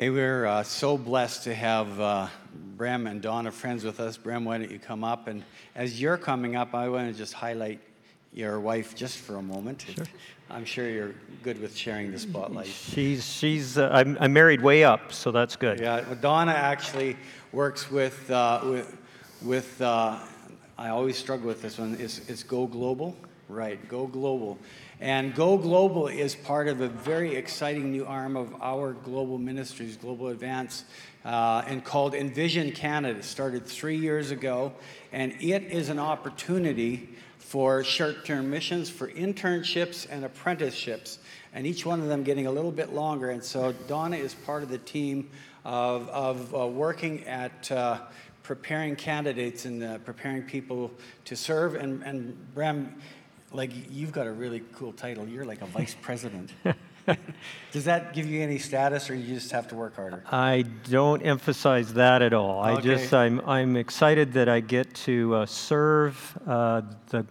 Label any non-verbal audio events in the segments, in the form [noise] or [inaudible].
Hey, we're uh, so blessed to have uh, Brem and Donna Frenz with us. Brem, why don't you come up? And as you're coming up, I want to just highlight your wife just for a moment. Sure. I'm sure you're good with sharing the spotlight. She's, she's uh, I'm, I'm married way up, so that's good. Yeah, well, Donna actually works with, uh, with, with uh, I always struggle with this one, it's, it's Go Global. Right, Go Global. And Go Global is part of a very exciting new arm of our global ministries, Global Advance, uh, and called Envision Canada. It started three years ago, and it is an opportunity for short term missions, for internships and apprenticeships, and each one of them getting a little bit longer. And so Donna is part of the team of, of uh, working at uh, preparing candidates and uh, preparing people to serve. And, and Brem, like you've got a really cool title. You're like a vice [laughs] president. Does that give you any status, or you just have to work harder? I don't emphasize that at all. Okay. I just I'm I'm excited that I get to uh, serve uh, the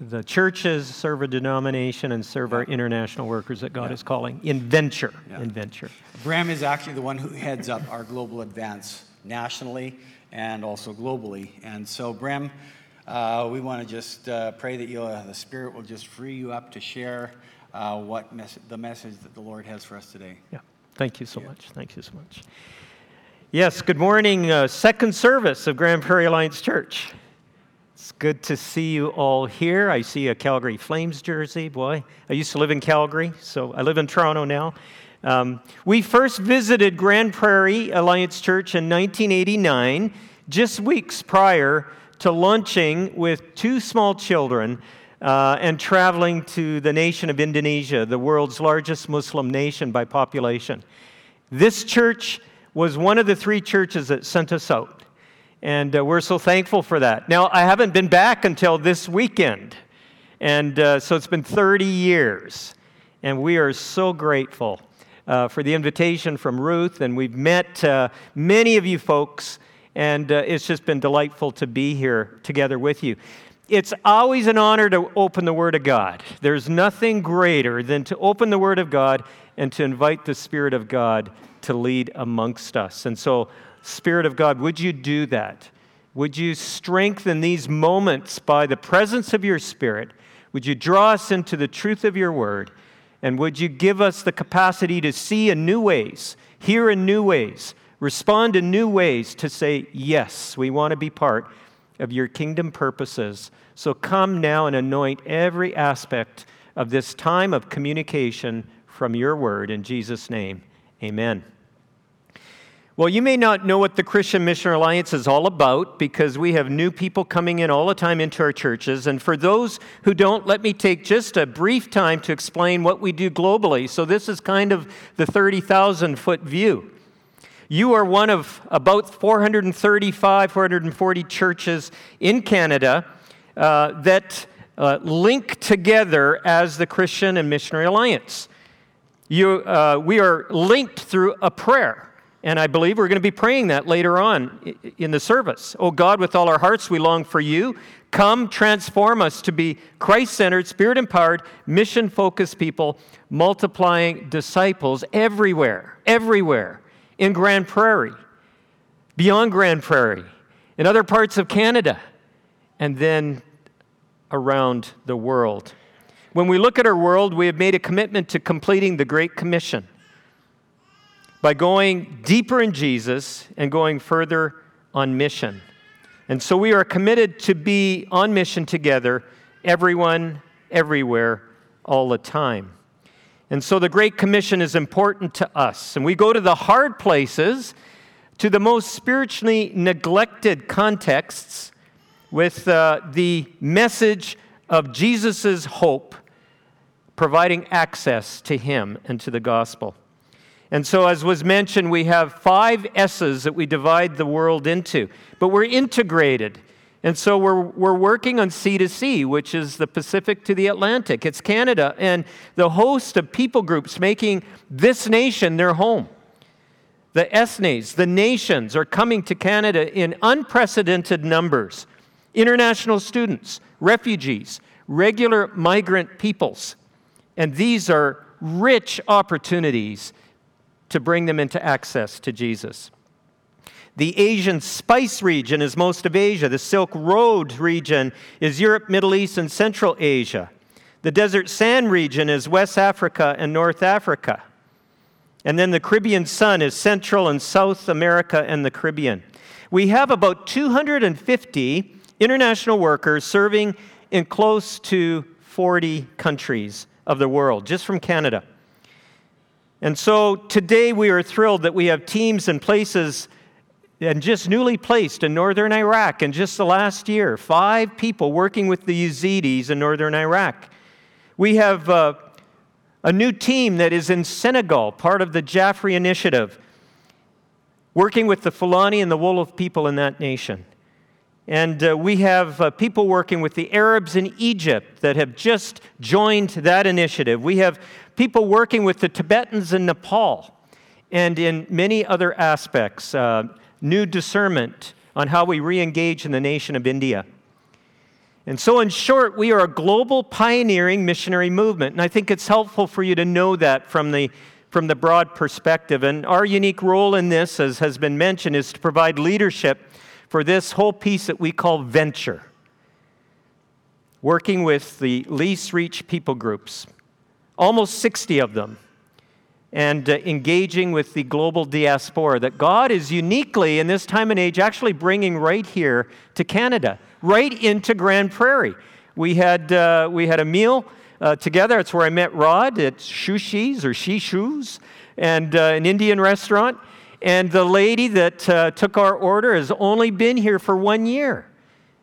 the churches, serve a denomination, and serve our international workers that God Yeah. is calling in venture. Yeah. In venture. Brem is actually the one who heads up our global advance nationally and also globally. And so, Bram, uh, we want to just uh, pray that you'll, uh, the Spirit will just free you up to share uh, what mes- the message that the Lord has for us today. Yeah. Thank you so Yeah. much. Thank you so much. Yes. Good morning. Uh, second service of Grande Prairie Alliance Church. It's good to see you all here. I see a Calgary Flames jersey. Boy, I used to live in Calgary, so I live in Toronto now. Um, we first visited Grande Prairie Alliance Church in 1989, just weeks prior to lunching with two small children uh, and traveling to the nation of Indonesia, the world's largest Muslim nation by population. This church was one of the three churches that sent us out. And uh, we're so thankful for that. Now, I haven't been back until this weekend. And uh, so it's been 30 years. And we are so grateful uh, for the invitation from Ruth. And we've met uh, many of you folks. And uh, it's just been delightful to be here together with you. It's always an honor to open the Word of God. There's nothing greater than to open the Word of God and to invite the Spirit of God to lead amongst us. And so, Spirit of God, would you do that? Would you strengthen these moments by the presence of your Spirit? Would you draw us into the truth of your Word? And would you give us the capacity to see in new ways, hear in new ways, respond in new ways to say, Yes, we want to be part of your kingdom purposes. So come now and anoint every aspect of this time of communication from your word. In Jesus' name, amen. Well, you may not know what the Christian Mission Alliance is all about because we have new people coming in all the time into our churches. And for those who don't, let me take just a brief time to explain what we do globally. So, this is kind of the 30,000 foot view. You are one of about 435, 440 churches in Canada uh, that uh, link together as the Christian and Missionary Alliance. You, uh, we are linked through a prayer. And I believe we're going to be praying that later on in the service. Oh God, with all our hearts, we long for you. Come transform us to be Christ centered, spirit empowered, mission focused people, multiplying disciples everywhere, everywhere in Grande Prairie, beyond Grande Prairie, in other parts of Canada, and then around the world. When we look at our world, we have made a commitment to completing the Great Commission by going deeper in Jesus and going further on mission. And so we are committed to be on mission together, everyone, everywhere, all the time. And so the Great Commission is important to us. And we go to the hard places, to the most spiritually neglected contexts, with uh, the message of Jesus' hope, providing access to Him and to the gospel. And so, as was mentioned, we have five S's that we divide the world into, but we're integrated. And so we're, we're working on C to C, which is the Pacific to the Atlantic. It's Canada and the host of people groups making this nation their home. The ethnes, the nations, are coming to Canada in unprecedented numbers. International students, refugees, regular migrant peoples. And these are rich opportunities to bring them into access to Jesus. The Asian spice region is most of Asia. The Silk Road region is Europe, Middle East, and Central Asia. The Desert Sand region is West Africa and North Africa. And then the Caribbean Sun is Central and South America and the Caribbean. We have about 250 international workers serving in close to 40 countries of the world, just from Canada. And so today we are thrilled that we have teams and places and just newly placed in northern Iraq in just the last year, five people working with the Yazidis in northern Iraq. We have uh, a new team that is in Senegal, part of the Jaffray Initiative, working with the Fulani and the Wolof people in that nation. And uh, we have uh, people working with the Arabs in Egypt that have just joined that initiative. We have people working with the Tibetans in Nepal and in many other aspects. New discernment on how we re engage in the nation of India. And so, in short, we are a global pioneering missionary movement. And I think it's helpful for you to know that from the, from the broad perspective. And our unique role in this, as has been mentioned, is to provide leadership for this whole piece that we call venture, working with the least reached people groups, almost 60 of them and uh, engaging with the global diaspora that God is uniquely in this time and age actually bringing right here to Canada, right into Grande Prairie. We had, uh, we had a meal uh, together. It's where I met Rod at Shushi's or Shishu's, and uh, an Indian restaurant. And the lady that uh, took our order has only been here for one year.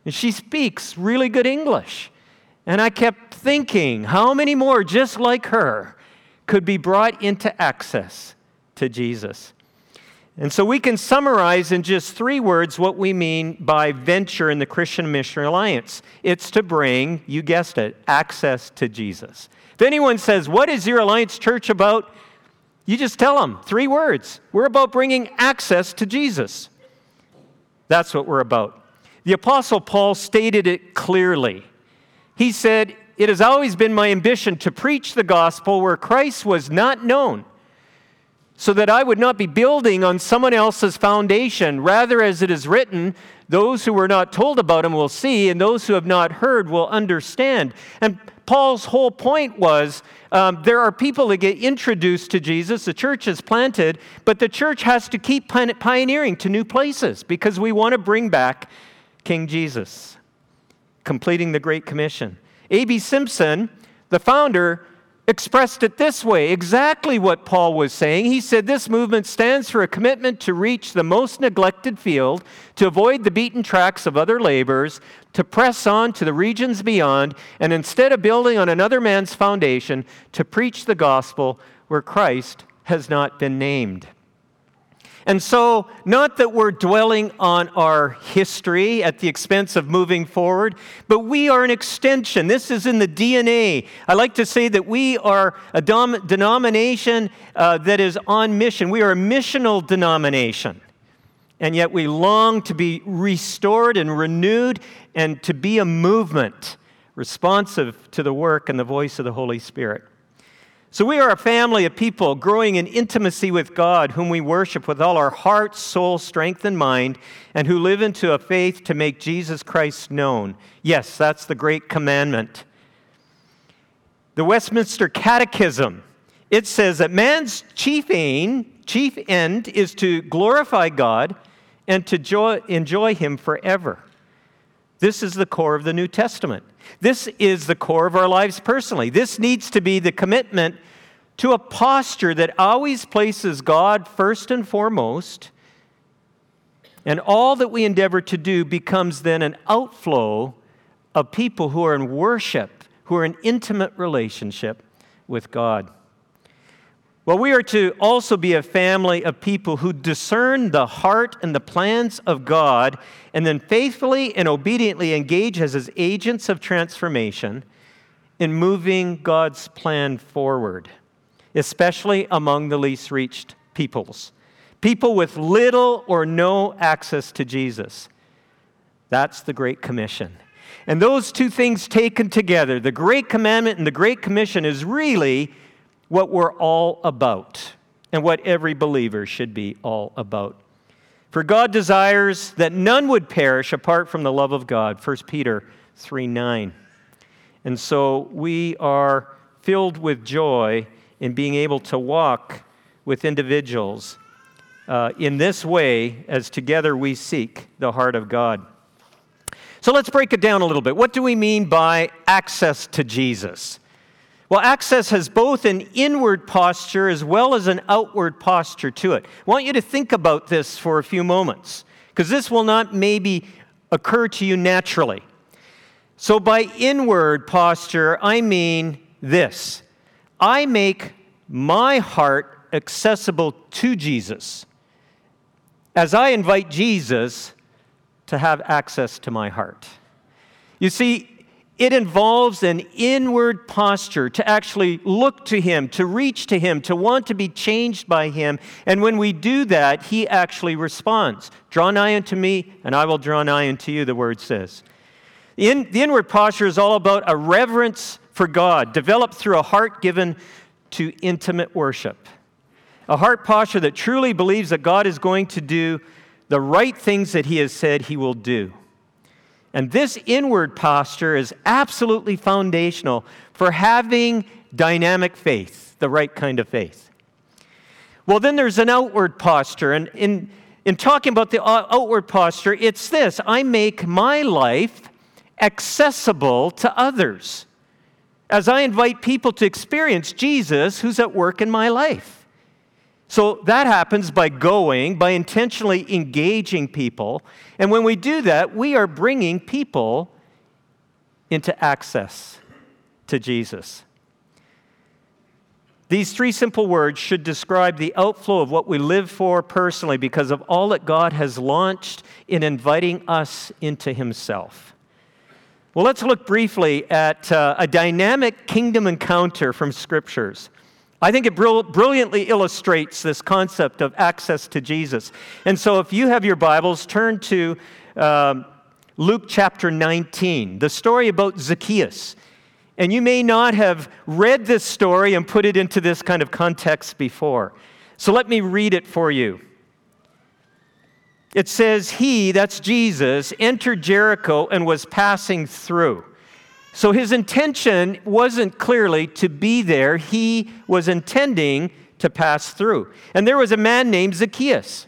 And she speaks really good English. And I kept thinking, how many more just like her could be brought into access to Jesus. And so we can summarize in just three words what we mean by venture in the Christian Missionary Alliance it's to bring, you guessed it, access to Jesus. If anyone says, What is your Alliance Church about? You just tell them three words. We're about bringing access to Jesus. That's what we're about. The Apostle Paul stated it clearly. He said, it has always been my ambition to preach the gospel where Christ was not known, so that I would not be building on someone else's foundation. Rather, as it is written, those who were not told about him will see, and those who have not heard will understand. And Paul's whole point was um, there are people that get introduced to Jesus, the church is planted, but the church has to keep pioneering to new places because we want to bring back King Jesus, completing the Great Commission. A.B. Simpson, the founder, expressed it this way exactly what Paul was saying. He said, This movement stands for a commitment to reach the most neglected field, to avoid the beaten tracks of other laborers, to press on to the regions beyond, and instead of building on another man's foundation, to preach the gospel where Christ has not been named. And so, not that we're dwelling on our history at the expense of moving forward, but we are an extension. This is in the DNA. I like to say that we are a dom- denomination uh, that is on mission. We are a missional denomination. And yet we long to be restored and renewed and to be a movement responsive to the work and the voice of the Holy Spirit. So we are a family of people growing in intimacy with God, whom we worship with all our heart, soul, strength, and mind, and who live into a faith to make Jesus Christ known. Yes, that's the great commandment. The Westminster Catechism, it says that man's chief aim, chief end is to glorify God and to joy, enjoy him forever. This is the core of the New Testament. This is the core of our lives personally. This needs to be the commitment to a posture that always places God first and foremost. And all that we endeavor to do becomes then an outflow of people who are in worship, who are in intimate relationship with God. Well, we are to also be a family of people who discern the heart and the plans of God and then faithfully and obediently engage as his agents of transformation in moving God's plan forward, especially among the least reached peoples. People with little or no access to Jesus. That's the Great Commission. And those two things taken together, the Great Commandment and the Great Commission, is really what we're all about. and what every believer should be all about. For God desires that none would perish apart from the love of God, 1 Peter 3 9. And so we are filled with joy in being able to walk with individuals uh, in this way as together we seek the heart of God. So let's break it down a little bit. What do we mean by access to Jesus? Well, access has both an inward posture as well as an outward posture to it. I want you to think about this for a few moments, because this will not maybe occur to you naturally. So, by inward posture, I mean this I make my heart accessible to Jesus as I invite Jesus to have access to my heart. You see, it involves an inward posture to actually look to Him, to reach to Him, to want to be changed by Him. And when we do that, He actually responds Draw nigh unto me, and I will draw nigh unto you, the word says. In, the inward posture is all about a reverence for God, developed through a heart given to intimate worship. A heart posture that truly believes that God is going to do the right things that He has said He will do. And this inward posture is absolutely foundational for having dynamic faith, the right kind of faith. Well, then there's an outward posture. And in, in talking about the outward posture, it's this I make my life accessible to others as I invite people to experience Jesus who's at work in my life. So that happens by going, by intentionally engaging people. And when we do that, we are bringing people into access to Jesus. These three simple words should describe the outflow of what we live for personally because of all that God has launched in inviting us into Himself. Well, let's look briefly at uh, a dynamic kingdom encounter from scriptures. I think it brilliantly illustrates this concept of access to Jesus. And so, if you have your Bibles, turn to um, Luke chapter 19, the story about Zacchaeus. And you may not have read this story and put it into this kind of context before. So, let me read it for you it says, He, that's Jesus, entered Jericho and was passing through. So his intention wasn't clearly to be there, he was intending to pass through. And there was a man named Zacchaeus.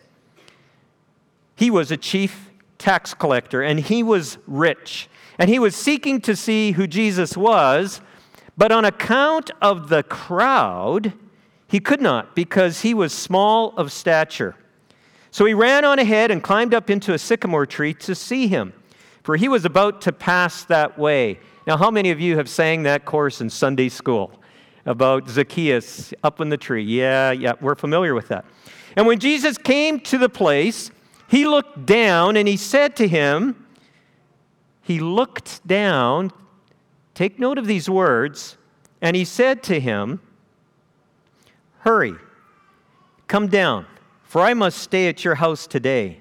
He was a chief tax collector and he was rich. And he was seeking to see who Jesus was, but on account of the crowd, he could not because he was small of stature. So he ran on ahead and climbed up into a sycamore tree to see him, for he was about to pass that way. Now, how many of you have sang that course in Sunday school about Zacchaeus up in the tree? Yeah, yeah, we're familiar with that. And when Jesus came to the place, he looked down and he said to him, He looked down, take note of these words, and he said to him, Hurry, come down for I must stay at your house today.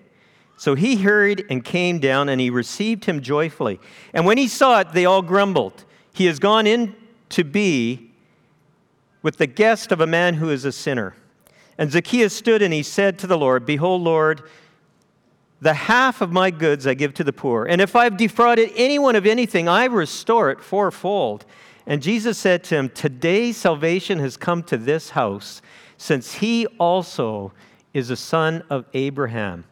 So he hurried and came down, and he received him joyfully. And when he saw it, they all grumbled. He has gone in to be with the guest of a man who is a sinner. And Zacchaeus stood and he said to the Lord, Behold, Lord, the half of my goods I give to the poor. And if I've defrauded anyone of anything, I restore it fourfold. And Jesus said to him, Today salvation has come to this house, since he also is a son of Abraham.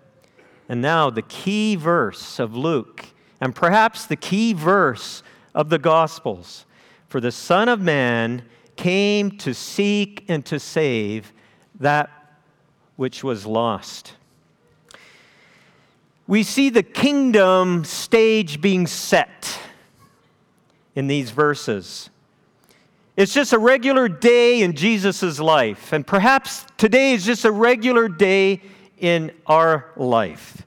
And now, the key verse of Luke, and perhaps the key verse of the Gospels For the Son of Man came to seek and to save that which was lost. We see the kingdom stage being set in these verses. It's just a regular day in Jesus' life. And perhaps today is just a regular day in our life.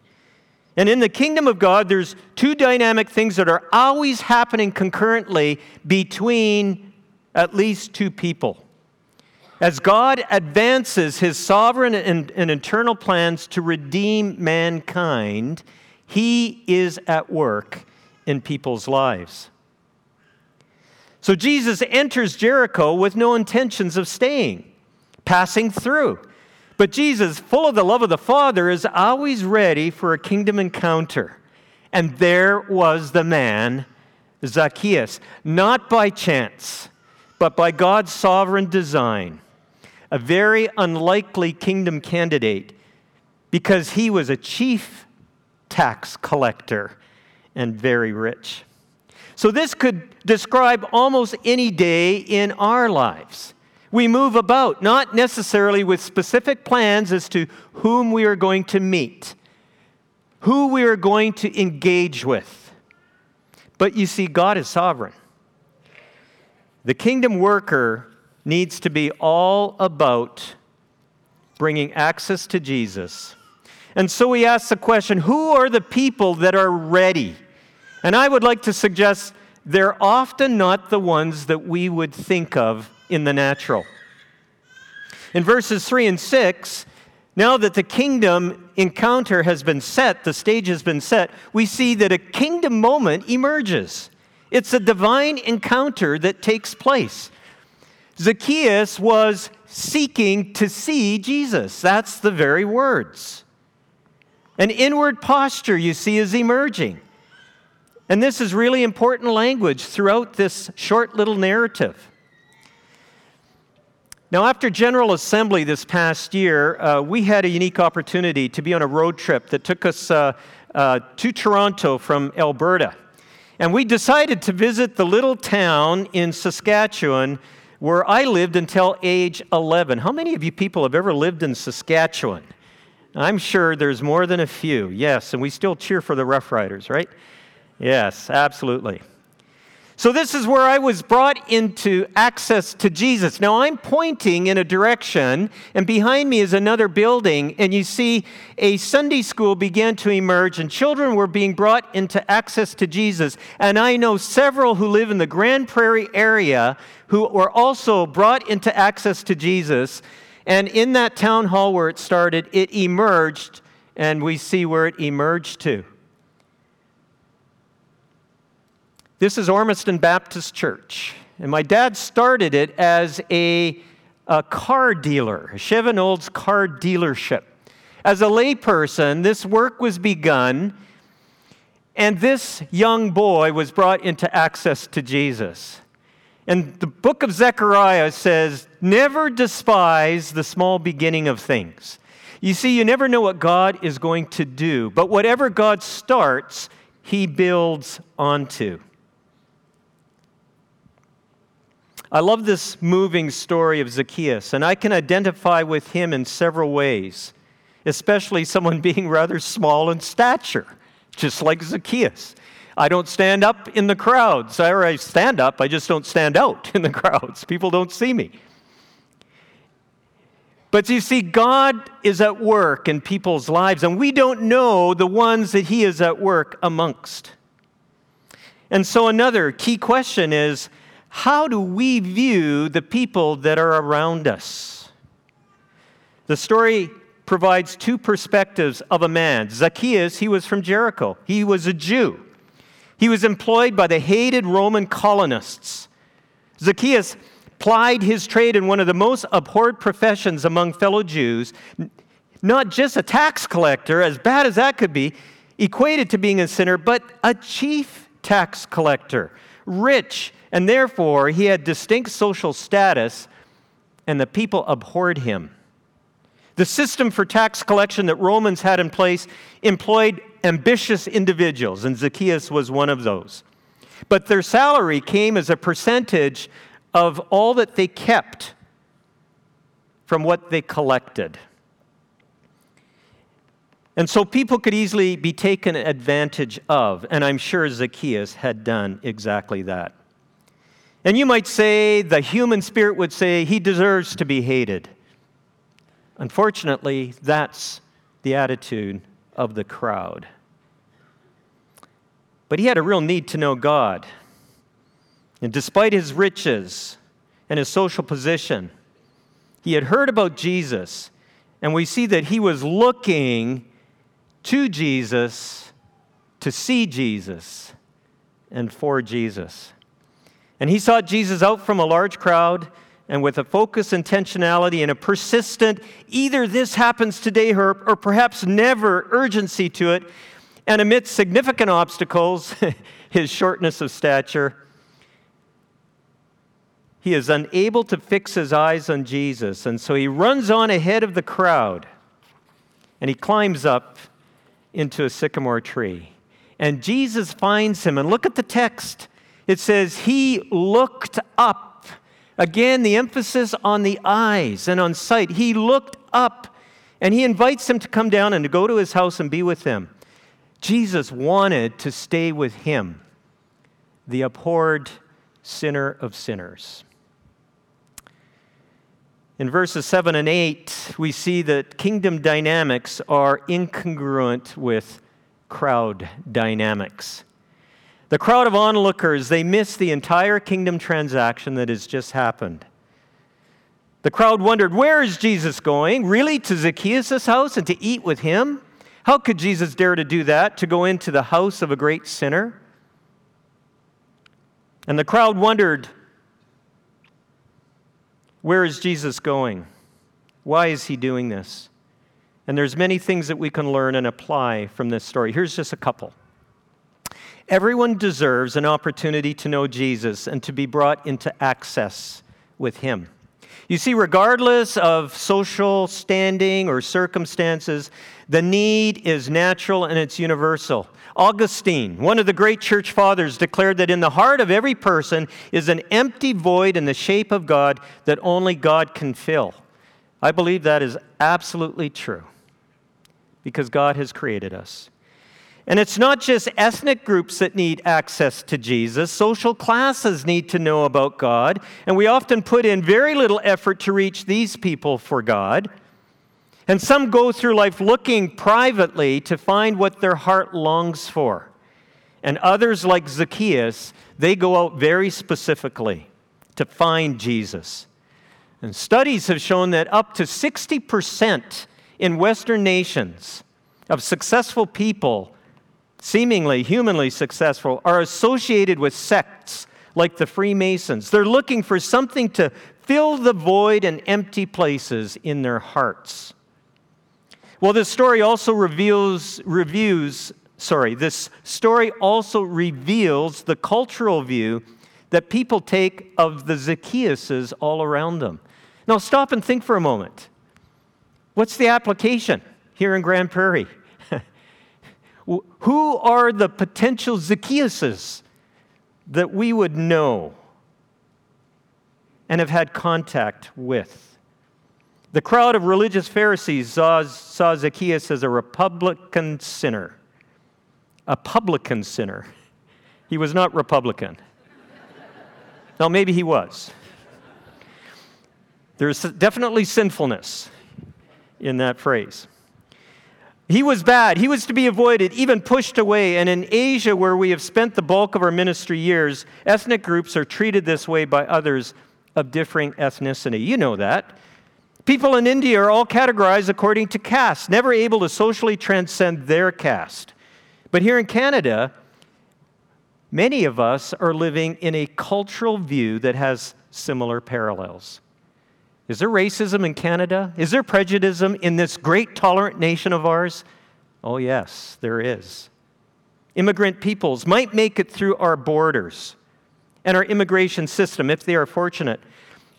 And in the kingdom of God, there's two dynamic things that are always happening concurrently between at least two people. As God advances his sovereign and, and eternal plans to redeem mankind, he is at work in people's lives. So Jesus enters Jericho with no intentions of staying. passing through. But Jesus, full of the love of the Father, is always ready for a kingdom encounter. And there was the man, Zacchaeus, not by chance, but by God's sovereign design, a very unlikely kingdom candidate because he was a chief tax collector and very rich. So, this could describe almost any day in our lives. We move about, not necessarily with specific plans as to whom we are going to meet, who we are going to engage with. But you see, God is sovereign. The kingdom worker needs to be all about bringing access to Jesus. And so we ask the question who are the people that are ready? And I would like to suggest they're often not the ones that we would think of in the natural. In verses 3 and 6, now that the kingdom encounter has been set, the stage has been set, we see that a kingdom moment emerges. It's a divine encounter that takes place. Zacchaeus was seeking to see Jesus. That's the very words. An inward posture, you see, is emerging. And this is really important language throughout this short little narrative. Now, after General Assembly this past year, uh, we had a unique opportunity to be on a road trip that took us uh, uh, to Toronto from Alberta. And we decided to visit the little town in Saskatchewan where I lived until age 11. How many of you people have ever lived in Saskatchewan? I'm sure there's more than a few. Yes, and we still cheer for the Roughriders, right? Yes, absolutely. So, this is where I was brought into access to Jesus. Now, I'm pointing in a direction, and behind me is another building, and you see a Sunday school began to emerge, and children were being brought into access to Jesus. And I know several who live in the Grande Prairie area who were also brought into access to Jesus. And in that town hall where it started, it emerged, and we see where it emerged to. This is Ormiston Baptist Church. And my dad started it as a, a car dealer, a Chevin Olds car dealership. As a layperson, this work was begun, and this young boy was brought into access to Jesus. And the book of Zechariah says, Never despise the small beginning of things. You see, you never know what God is going to do, but whatever God starts, he builds onto. I love this moving story of Zacchaeus, and I can identify with him in several ways, especially someone [laughs] being rather small in stature, just like Zacchaeus. I don't stand up in the crowds. Or I stand up, I just don't stand out [laughs] in the crowds. People don't see me. But you see, God is at work in people's lives, and we don't know the ones that He is at work amongst. And so, another key question is how do we view the people that are around us? The story provides two perspectives of a man. Zacchaeus, he was from Jericho, he was a Jew. He was employed by the hated Roman colonists. Zacchaeus plied his trade in one of the most abhorred professions among fellow Jews, not just a tax collector, as bad as that could be, equated to being a sinner, but a chief tax collector, rich and therefore he had distinct social status, and the people abhorred him. The system for tax collection that Romans had in place employed ambitious individuals, and Zacchaeus was one of those. But their salary came as a percentage of all that they kept from what they collected. And so people could easily be taken advantage of, and I'm sure Zacchaeus had done exactly that. And you might say, the human spirit would say, he deserves to be hated. Unfortunately, that's the attitude of the crowd. But he had a real need to know God. And despite his riches and his social position, he had heard about Jesus. And we see that he was looking to Jesus to see Jesus and for Jesus. And he sought Jesus out from a large crowd, and with a focus, intentionality, and a persistent, either this happens today or, or perhaps never urgency to it, and amidst significant obstacles, [laughs] his shortness of stature, he is unable to fix his eyes on Jesus. And so he runs on ahead of the crowd and he climbs up into a sycamore tree. And Jesus finds him. And look at the text. It says, He looked up. Again, the emphasis on the eyes and on sight. He looked up and he invites him to come down and to go to his house and be with him. Jesus wanted to stay with him, the abhorred sinner of sinners. In verses 7 and 8, we see that kingdom dynamics are incongruent with crowd dynamics. The crowd of onlookers, they miss the entire kingdom transaction that has just happened. The crowd wondered, Where is Jesus going? Really? To Zacchaeus' house and to eat with him? How could Jesus dare to do that, to go into the house of a great sinner? And the crowd wondered, where is Jesus going? Why is he doing this? And there's many things that we can learn and apply from this story. Here's just a couple. Everyone deserves an opportunity to know Jesus and to be brought into access with him. You see, regardless of social standing or circumstances, the need is natural and it's universal. Augustine, one of the great church fathers, declared that in the heart of every person is an empty void in the shape of God that only God can fill. I believe that is absolutely true because God has created us. And it's not just ethnic groups that need access to Jesus. Social classes need to know about God. And we often put in very little effort to reach these people for God. And some go through life looking privately to find what their heart longs for. And others, like Zacchaeus, they go out very specifically to find Jesus. And studies have shown that up to 60% in Western nations of successful people, seemingly humanly successful, are associated with sects like the Freemasons. They're looking for something to fill the void and empty places in their hearts. Well, this story also reveals, reviews, sorry, this story also reveals the cultural view that people take of the Zacchaeuses all around them. Now, stop and think for a moment. What's the application here in Grande Prairie? Who are the potential Zacchaeuses that we would know and have had contact with? The crowd of religious Pharisees saw, saw Zacchaeus as a Republican sinner. A publican sinner. He was not Republican. now, maybe he was. There's definitely sinfulness in that phrase. He was bad. He was to be avoided, even pushed away. And in Asia, where we have spent the bulk of our ministry years, ethnic groups are treated this way by others of differing ethnicity. You know that. People in India are all categorized according to caste, never able to socially transcend their caste. But here in Canada, many of us are living in a cultural view that has similar parallels. Is there racism in Canada? Is there prejudice in this great tolerant nation of ours? Oh, yes, there is. Immigrant peoples might make it through our borders and our immigration system if they are fortunate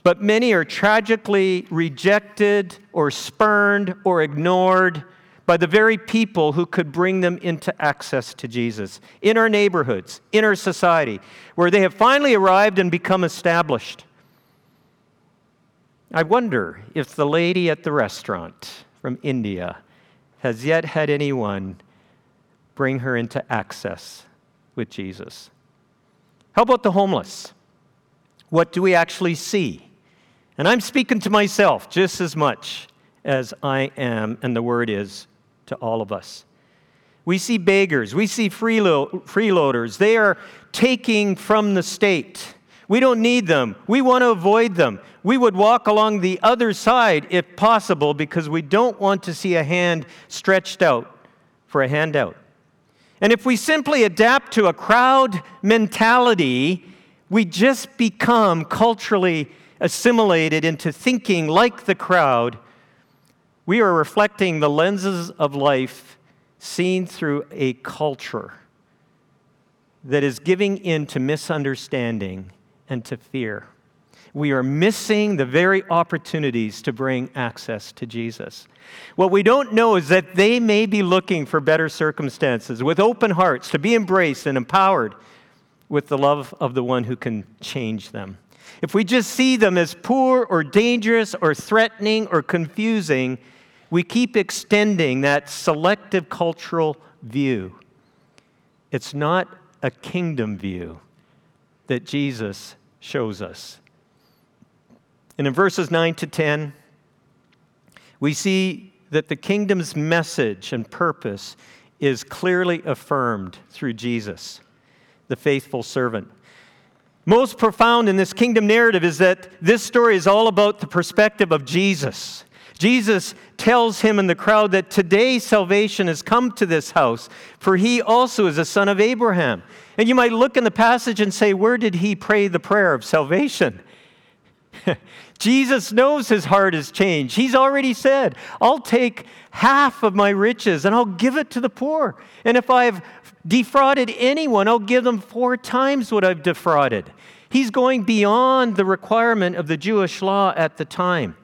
but many are tragically rejected or spurned or ignored by the very people who could bring them into access to Jesus in our neighborhoods, in our society, where they have finally arrived and become established. I wonder if the lady at the restaurant from India has yet had anyone bring her into access with Jesus. How about the homeless? What do we actually see? And I'm speaking to myself just as much as I am, and the word is to all of us. We see beggars, we see freelo- freeloaders. They are taking from the state. We don't need them. We want to avoid them. We would walk along the other side if possible because we don't want to see a hand stretched out for a handout. And if we simply adapt to a crowd mentality, we just become culturally assimilated into thinking like the crowd, we are reflecting the lenses of life seen through a culture that is giving in to misunderstanding and to fear. We are missing the very opportunities to bring access to Jesus. What we don't know is that they may be looking for better circumstances with open hearts to be embraced and empowered with the love of the one who can change them. If we just see them as poor or dangerous or threatening or confusing, we keep extending that selective cultural view. It's not a kingdom view that Jesus shows us. And in verses 9 to 10, we see that the kingdom's message and purpose is clearly affirmed through Jesus, the faithful servant. Most profound in this kingdom narrative is that this story is all about the perspective of Jesus. Jesus tells him and the crowd that today salvation has come to this house, for he also is a son of Abraham. And you might look in the passage and say, Where did he pray the prayer of salvation? [laughs] Jesus knows his heart has changed. He's already said, I'll take half of my riches and I'll give it to the poor. And if I've defrauded anyone, I'll give them four times what I've defrauded. He's going beyond the requirement of the Jewish law at the time.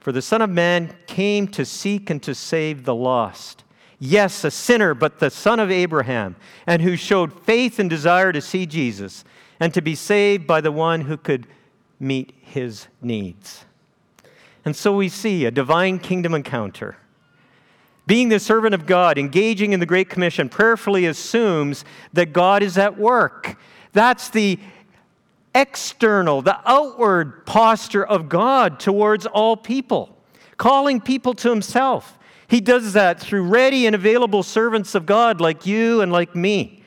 For the Son of Man came to seek and to save the lost. Yes, a sinner, but the son of Abraham, and who showed faith and desire to see Jesus and to be saved by the one who could meet his needs. And so we see a divine kingdom encounter. Being the servant of God, engaging in the Great Commission, prayerfully assumes that God is at work. That's the external, the outward posture of God towards all people, calling people to himself. He does that through ready and available servants of God like you and like me,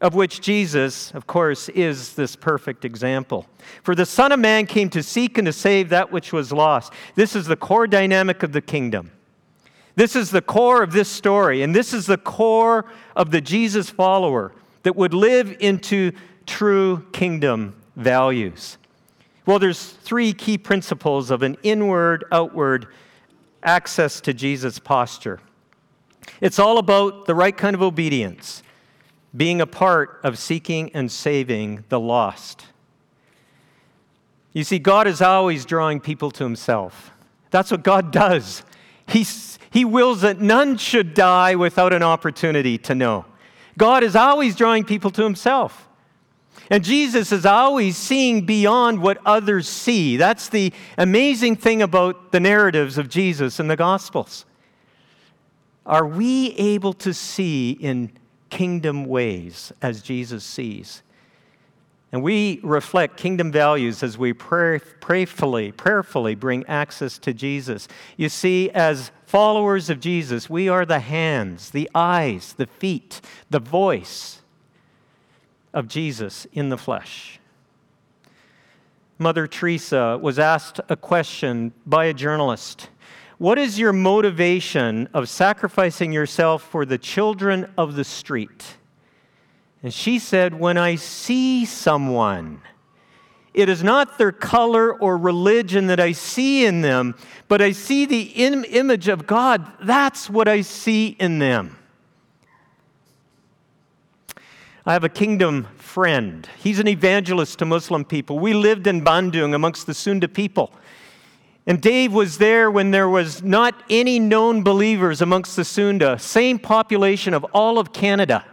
of which Jesus, of course, is this perfect example. For the Son of Man came to seek and to save that which was lost. This is the core dynamic of the kingdom. This is the core of this story, and this is the core of the Jesus follower that would live into true kingdom values? Well, there's three key principles of an inward outward access to Jesus posture. It's all about the right kind of obedience, being a part of seeking and saving the lost. You see, God is always drawing people to Himself. That's what God does. He's, he wills that none should die without an opportunity to know. God is always drawing people to Himself. And Jesus is always seeing beyond what others see. That's the amazing thing about the narratives of Jesus in the Gospels. Are we able to see in kingdom ways as Jesus sees? And we reflect kingdom values as we pray, prayerfully, prayerfully bring access to Jesus. You see, as followers of Jesus, we are the hands, the eyes, the feet, the voice of Jesus in the flesh. Mother Teresa was asked a question by a journalist What is your motivation of sacrificing yourself for the children of the street? And she said, When I see someone, it is not their color or religion that I see in them, but I see the image of God. That's what I see in them. I have a kingdom friend. He's an evangelist to Muslim people. We lived in Bandung amongst the Sunda people. And Dave was there when there was not any known believers amongst the Sunda, same population of all of Canada.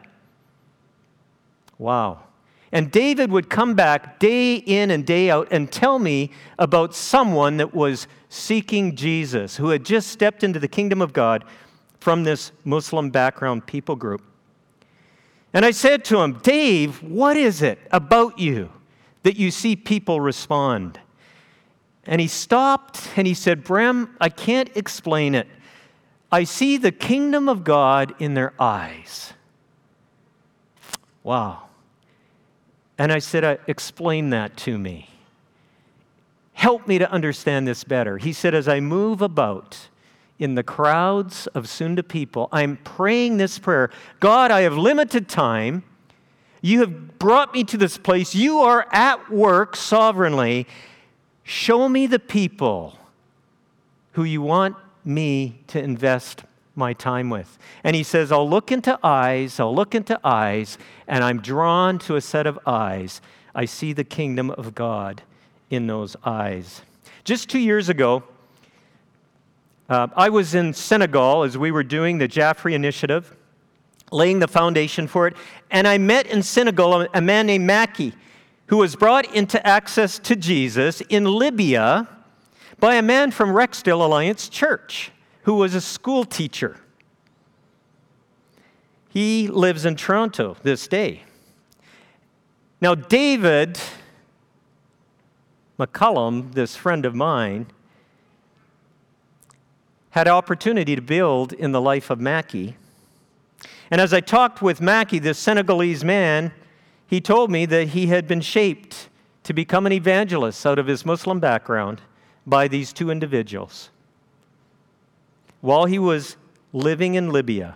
Wow. And David would come back day in and day out and tell me about someone that was seeking Jesus, who had just stepped into the kingdom of God from this Muslim background people group. And I said to him, Dave, what is it about you that you see people respond? And he stopped and he said, Brem, I can't explain it. I see the kingdom of God in their eyes. Wow. And I said, uh, Explain that to me. Help me to understand this better. He said, As I move about, in the crowds of Sunda people, I'm praying this prayer God, I have limited time, You have brought me to this place. You are at work sovereignly. Show me the people who you want me to invest my time with. And he says, I'll look into eyes, I'll look into eyes, and I'm drawn to a set of eyes. I see the kingdom of God in those eyes. Just two years ago, uh, I was in Senegal as we were doing the Jaffray Initiative, laying the foundation for it, and I met in Senegal a man named Mackey who was brought into access to Jesus in Libya by a man from Rexdale Alliance Church who was a school teacher. He lives in Toronto this day. Now, David McCullum, this friend of mine, had opportunity to build in the life of Mackey. And as I talked with Mackey, this Senegalese man, he told me that he had been shaped to become an evangelist out of his Muslim background by these two individuals. While he was living in Libya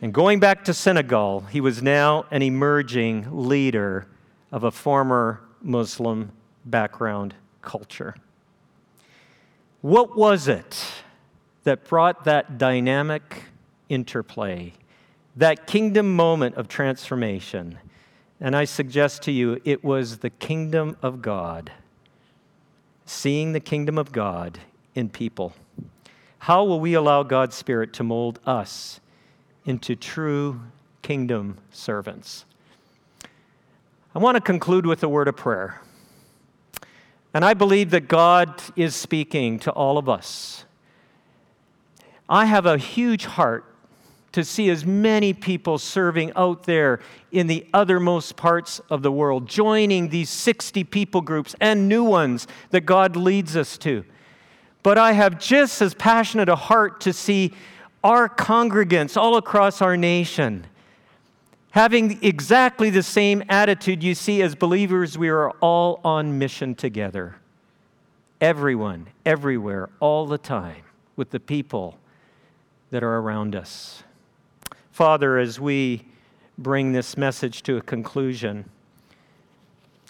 and going back to Senegal, he was now an emerging leader of a former Muslim background culture. What was it that brought that dynamic interplay, that kingdom moment of transformation? And I suggest to you, it was the kingdom of God, seeing the kingdom of God in people. How will we allow God's Spirit to mold us into true kingdom servants? I want to conclude with a word of prayer. And I believe that God is speaking to all of us. I have a huge heart to see as many people serving out there in the othermost parts of the world, joining these 60 people groups and new ones that God leads us to. But I have just as passionate a heart to see our congregants all across our nation having exactly the same attitude you see as believers, we are all on mission together. Everyone, everywhere, all the time, with the people that are around us. Father, as we bring this message to a conclusion,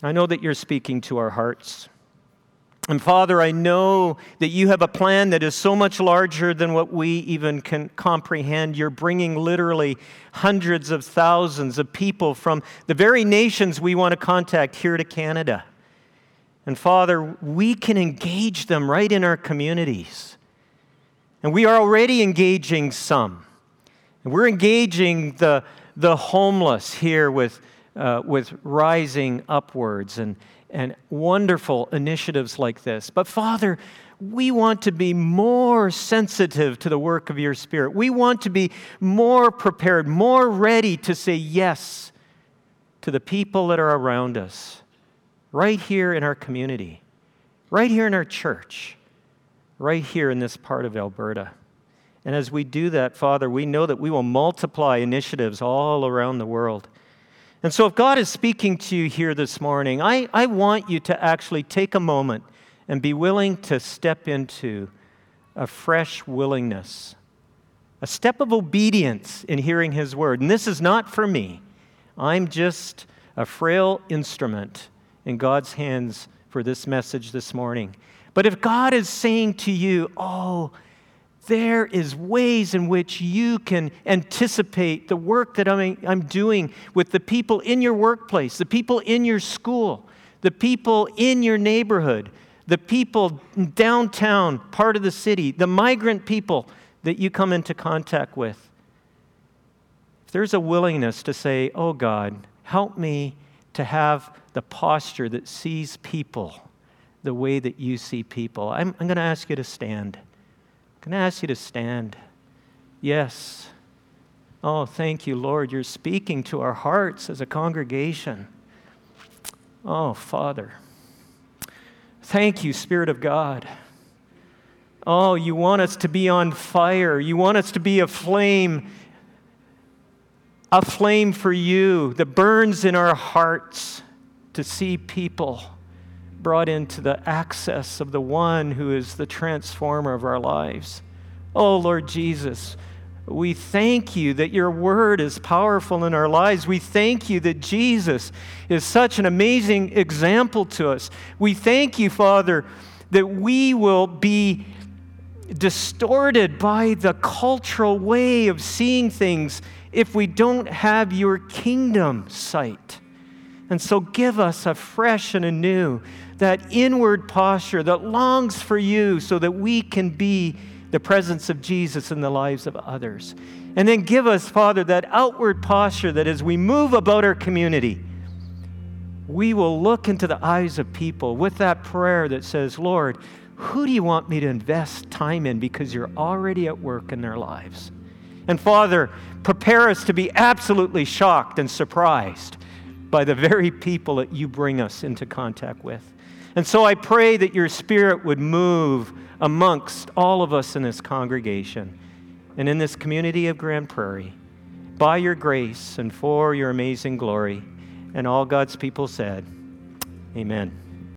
I know that you're speaking to our hearts. And Father, I know that you have a plan that is so much larger than what we even can comprehend. You're bringing literally hundreds of thousands of people from the very nations we want to contact here to Canada. And Father, we can engage them right in our communities. And we are already engaging some. And we're engaging the, the homeless here with, uh, with rising upwards and and wonderful initiatives like this. But Father, we want to be more sensitive to the work of your Spirit. We want to be more prepared, more ready to say yes to the people that are around us, right here in our community, right here in our church, right here in this part of Alberta. And as we do that, Father, we know that we will multiply initiatives all around the world. And so, if God is speaking to you here this morning, I, I want you to actually take a moment and be willing to step into a fresh willingness, a step of obedience in hearing His word. And this is not for me, I'm just a frail instrument in God's hands for this message this morning. But if God is saying to you, Oh, there is ways in which you can anticipate the work that I'm, I'm doing with the people in your workplace, the people in your school, the people in your neighborhood, the people downtown, part of the city, the migrant people that you come into contact with. If there's a willingness to say, Oh God, help me to have the posture that sees people the way that you see people, I'm, I'm going to ask you to stand. Can I ask you to stand? Yes. Oh, thank you, Lord. You're speaking to our hearts as a congregation. Oh, Father. Thank you, Spirit of God. Oh, you want us to be on fire. You want us to be a flame, a flame for you that burns in our hearts to see people brought into the access of the one who is the transformer of our lives. Oh, Lord Jesus, We thank you that your word is powerful in our lives. We thank you that Jesus is such an amazing example to us. We thank you, Father, that we will be distorted by the cultural way of seeing things if we don't have your kingdom sight. And so give us a fresh and anew that inward posture that longs for you so that we can be the presence of Jesus in the lives of others. And then give us, Father, that outward posture that as we move about our community, we will look into the eyes of people with that prayer that says, Lord, who do you want me to invest time in because you're already at work in their lives? And Father, prepare us to be absolutely shocked and surprised by the very people that you bring us into contact with. And so I pray that your spirit would move amongst all of us in this congregation and in this community of Grande Prairie by your grace and for your amazing glory. And all God's people said, Amen.